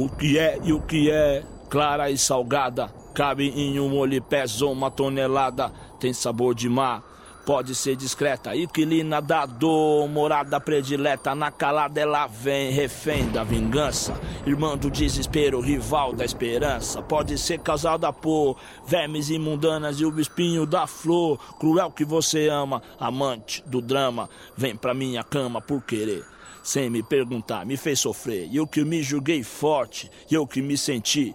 O que é e o que é, clara e salgada. Cabe em um molho pesa uma tonelada. Tem sabor de mar, pode ser discreta. Inquilina da dor, morada predileta. Na calada ela vem, refém da vingança. Irmã do desespero, rival da esperança. Pode ser causada por vermes imundanas e o espinho da flor. Cruel que você ama, amante do drama. Vem pra minha cama por querer sem me perguntar, me fez sofrer. E eu que me julguei forte, e eu que me senti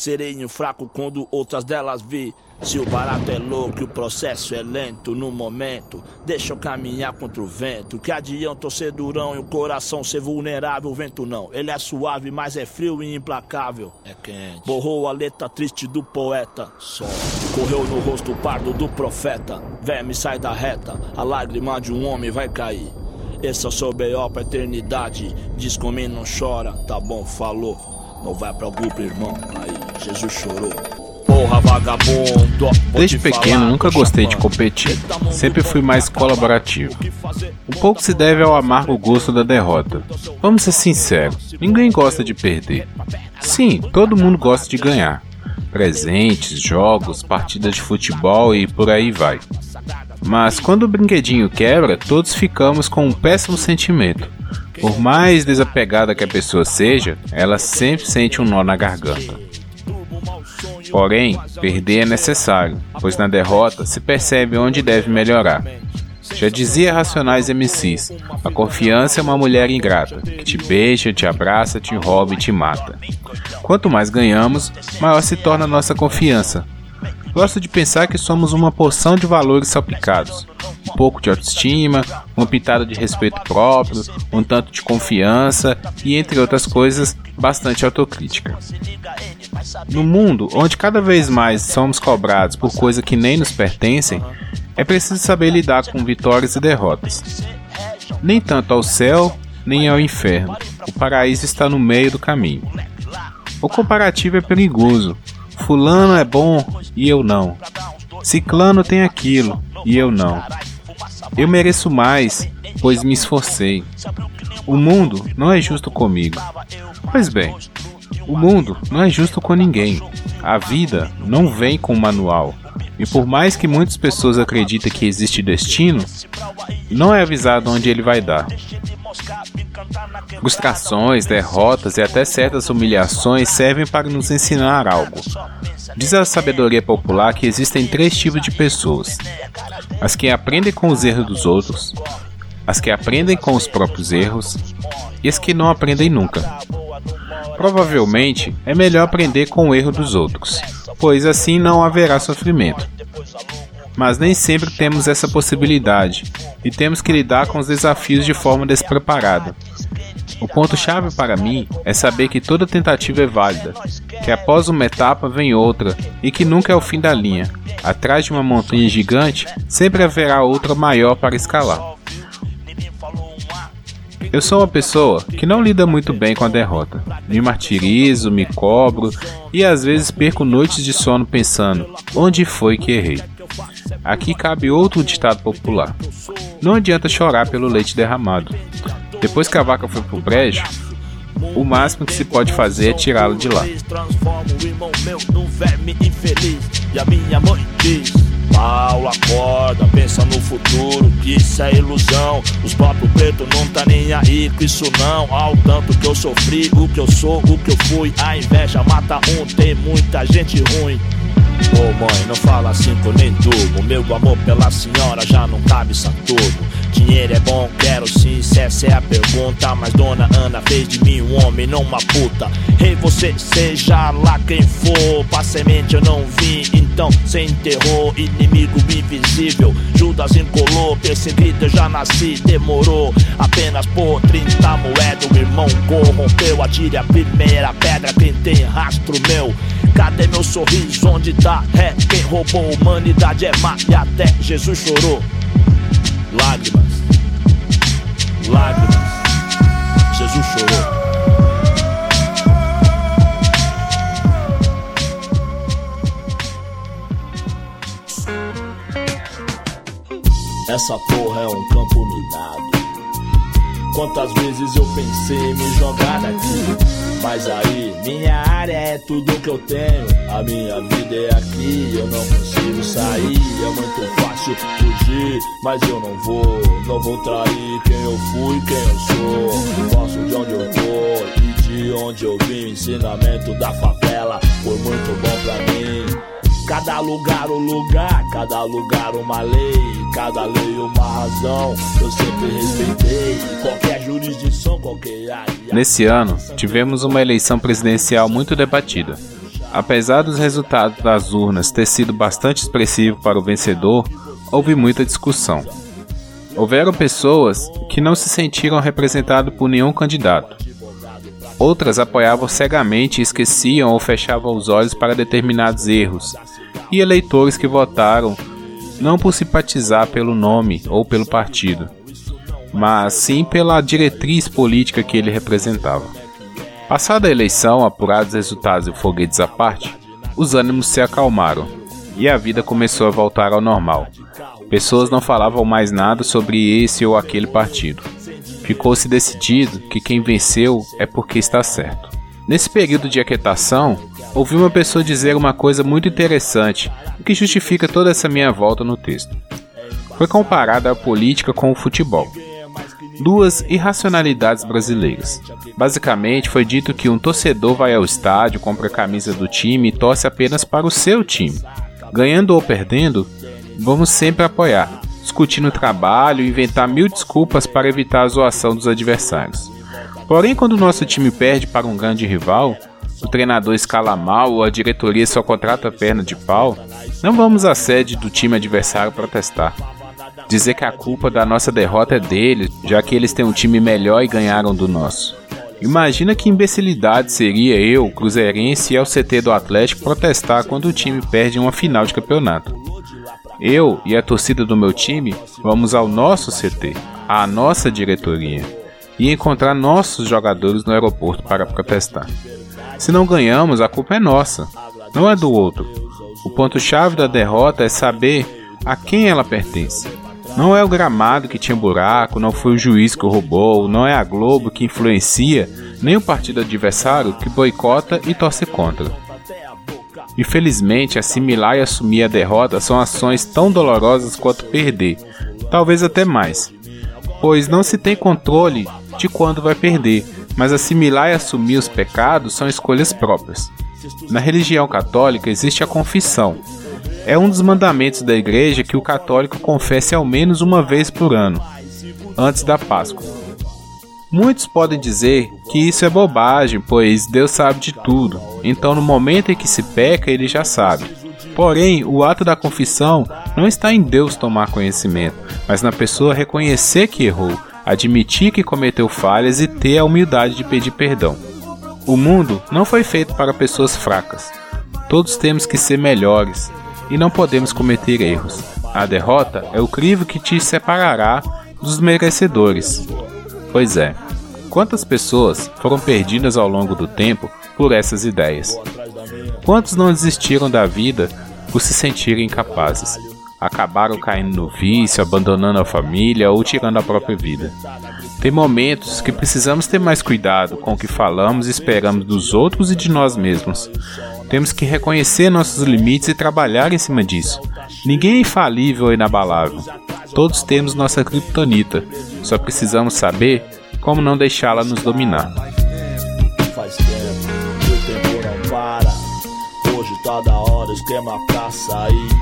sereno fraco quando outras delas vi. Se o barato é louco e o processo é lento no momento, deixa eu caminhar contra o vento. Que adianta eu ser durão e o coração ser vulnerável? O vento não, ele é suave, mas é frio e implacável. É quente. Borrou a letra triste do poeta. Só. Correu no rosto pardo do profeta. Verme sai da reta, a lágrima de um homem vai cair. Esse é o seu B.O. pra eternidade. Diz comigo, não chora, tá bom, falou. Não vai pra grupo, irmão. Aí, Jesus chorou. Porra, vagabundo. Desde pequeno nunca gostei de competir. Sempre fui mais colaborativo. Um pouco se deve ao amargo gosto da derrota. Vamos ser sinceros, ninguém gosta de perder. Sim, todo mundo gosta de ganhar. Presentes, jogos, partidas de futebol e por aí vai. Mas quando o brinquedinho quebra, todos ficamos com um péssimo sentimento. Por mais desapegada que a pessoa seja, ela sempre sente um nó na garganta. Porém, perder é necessário, pois na derrota se percebe onde deve melhorar. Já dizia Racionais MCs: a confiança é uma mulher ingrata, que te beija, te abraça, te rouba e te mata. Quanto mais ganhamos, maior se torna a nossa confiança, Gosto de pensar que somos uma porção de valores salpicados. Um pouco de autoestima, uma pitada de respeito próprio, um tanto de confiança e, entre outras coisas, bastante autocrítica. No mundo onde cada vez mais somos cobrados por coisas que nem nos pertencem, é preciso saber lidar com vitórias e derrotas. Nem tanto ao céu, nem ao inferno. O paraíso está no meio do caminho. O comparativo é perigoso, Fulano é bom e eu não. Ciclano tem aquilo e eu não. Eu mereço mais, pois me esforcei. O mundo não é justo comigo. Pois bem, o mundo não é justo com ninguém. A vida não vem com manual. E por mais que muitas pessoas acreditem que existe destino, não é avisado onde ele vai dar. Frustrações, derrotas e até certas humilhações servem para nos ensinar algo. Diz a sabedoria popular que existem três tipos de pessoas: as que aprendem com os erros dos outros, as que aprendem com os próprios erros e as que não aprendem nunca. Provavelmente é melhor aprender com o erro dos outros, pois assim não haverá sofrimento. Mas nem sempre temos essa possibilidade e temos que lidar com os desafios de forma despreparada. O ponto-chave para mim é saber que toda tentativa é válida, que após uma etapa vem outra e que nunca é o fim da linha. Atrás de uma montanha gigante sempre haverá outra maior para escalar. Eu sou uma pessoa que não lida muito bem com a derrota. Me martirizo, me cobro e às vezes perco noites de sono pensando: onde foi que errei? Aqui cabe outro ditado popular: Não adianta chorar pelo leite derramado. Depois que a vaca foi pro brejo, o máximo que se pode fazer é tirá-lo de lá. Paulo acorda, pensa no futuro, que isso é ilusão. Os próprios pretos não tá nem aí com isso não. Ao tanto que eu sofri, o que eu sou, o que eu fui. A inveja mata um, tem muita gente ruim. Ô oh, mãe, não fala assim que eu nem durmo. Meu amor pela senhora já não cabe Saturno. Dinheiro é bom, quero sim, se essa é a pergunta. Mas dona Ana fez de mim um homem, não uma puta. Rei, hey, você seja lá quem for. Pra semente eu não vim, então cê enterrou. Inimigo invisível, Judas encolou. Perseguido eu já nasci, demorou. Apenas por 30 moedas, o irmão corrompeu. Atire a primeira pedra, quem tem rastro meu. Cadê meu sorriso? Onde tá? É quem roubou a humanidade é má e até Jesus chorou. Lágrimas, lágrimas, Jesus chorou. Essa porra é um campo minado. Quantas vezes eu pensei em me jogar daqui? Mas aí, minha área é tudo que eu tenho. A minha vida é aqui, eu não consigo sair. É muito fácil fugir, mas eu não vou. Não vou trair quem eu fui, quem eu sou. Posso de onde eu tô e de onde eu vim. Ensinamento da favela foi muito bom pra mim. Cada lugar um lugar, cada lugar uma lei, cada lei uma razão. Eu sempre respeitei qualquer jurisdição, qualquer área. Nesse ano, tivemos uma eleição presidencial muito debatida. Apesar dos resultados das urnas ter sido bastante expressivo para o vencedor, houve muita discussão. Houveram pessoas que não se sentiram representadas por nenhum candidato. Outras apoiavam cegamente e esqueciam ou fechavam os olhos para determinados erros, e eleitores que votaram não por simpatizar pelo nome ou pelo partido, mas sim pela diretriz política que ele representava. Passada a eleição, apurados os resultados e foguetes à parte, os ânimos se acalmaram e a vida começou a voltar ao normal. Pessoas não falavam mais nada sobre esse ou aquele partido. Ficou-se decidido que quem venceu é porque está certo. Nesse período de aquietação, ouvi uma pessoa dizer uma coisa muito interessante, o que justifica toda essa minha volta no texto. Foi comparada a política com o futebol. Duas irracionalidades brasileiras. Basicamente, foi dito que um torcedor vai ao estádio, compra a camisa do time e torce apenas para o seu time. Ganhando ou perdendo, vamos sempre apoiar, discutir no trabalho e inventar mil desculpas para evitar a zoação dos adversários. Porém, quando o nosso time perde para um grande rival, o treinador escala mal ou a diretoria só contrata perna de pau, não vamos à sede do time adversário protestar. Dizer que a culpa da nossa derrota é deles, já que eles têm um time melhor e ganharam do nosso. Imagina que imbecilidade seria eu, cruzeirense e ao CT do Atlético protestar quando o time perde uma final de campeonato. Eu e a torcida do meu time vamos ao nosso CT, à nossa diretoria, e encontrar nossos jogadores no aeroporto para protestar. Se não ganhamos, a culpa é nossa, não é do outro. O ponto-chave da derrota é saber a quem ela pertence. Não é o gramado que tinha buraco, não foi o juiz que roubou, não é a Globo que influencia, nem o partido adversário que boicota e torce contra. Infelizmente, assimilar e assumir a derrota são ações tão dolorosas quanto perder, talvez até mais, pois não se tem controle de quando vai perder, mas assimilar e assumir os pecados são escolhas próprias. Na religião católica existe a confissão. É um dos mandamentos da igreja que o católico confesse ao menos uma vez por ano, antes da Páscoa. Muitos podem dizer que isso é bobagem, pois Deus sabe de tudo, então no momento em que se peca, ele já sabe. Porém, o ato da confissão não está em Deus tomar conhecimento, mas na pessoa reconhecer que errou, admitir que cometeu falhas e ter a humildade de pedir perdão. O mundo não foi feito para pessoas fracas. Todos temos que ser melhores e não podemos cometer erros. A derrota é o crivo que te separará dos merecedores. Pois é, quantas pessoas foram perdidas ao longo do tempo por essas ideias? Quantos não desistiram da vida por se sentirem incapazes? Acabaram caindo no vício, abandonando a família ou tirando a própria vida. Tem momentos que precisamos ter mais cuidado com o que falamos e esperamos dos outros e de nós mesmos. Temos que reconhecer nossos limites e trabalhar em cima disso. Ninguém é infalível ou inabalável. Todos temos nossa criptonita. Só precisamos saber como não deixá-la nos dominar. Faz tempo, o não para. Hoje tá da hora, esquema pra sair.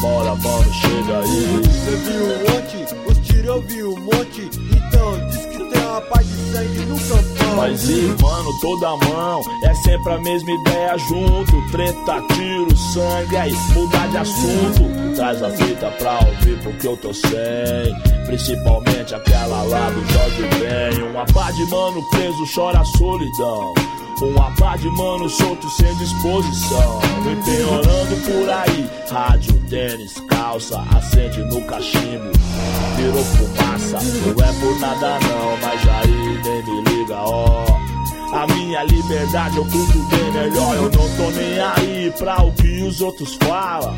Demora, mano, chega aí. Você viu ontem? Os tiros eu vi um monte. Então, diz que tem uma paz de sangue no campão. Mas e, mano, toda mão. É sempre a mesma ideia junto. Treta, tiro, sangue. Aí, mudar de assunto. Traz a fita pra ouvir porque eu tô sem. Principalmente aquela lá do Jorge Ben. Uma pá de mano preso chora a solidão. Uma pá de mano solto sem disposição. Empenhorando por aí. Rádio, tênis, calça, acende no cachimbo. Virou fumaça, não é por nada não, mas aí nem me liga, ó. A minha liberdade eu curto bem melhor. Eu não tô nem aí pra o que os outros falam.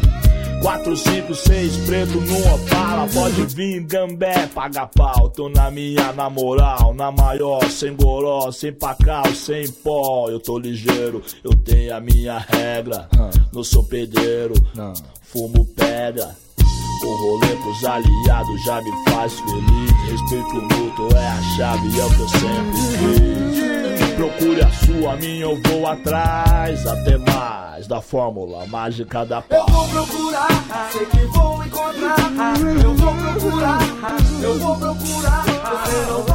4, 5, 6, preto numa opala. Pode vir, gambé, paga pau. Tô na minha, na moral, na maior, sem goró, sem pacal, sem pó. Eu tô ligeiro, eu tenho a minha regra. Não sou pedreiro, fumo pedra. O rolê pros aliados já me faz feliz. Respeito mútuo é a chave, é o que eu sempre fiz. Procure a sua, a minha eu vou atrás. Até mais da fórmula mágica da paz. Eu vou procurar, sei que vou encontrar. Eu vou procurar, eu vou procurar. Você não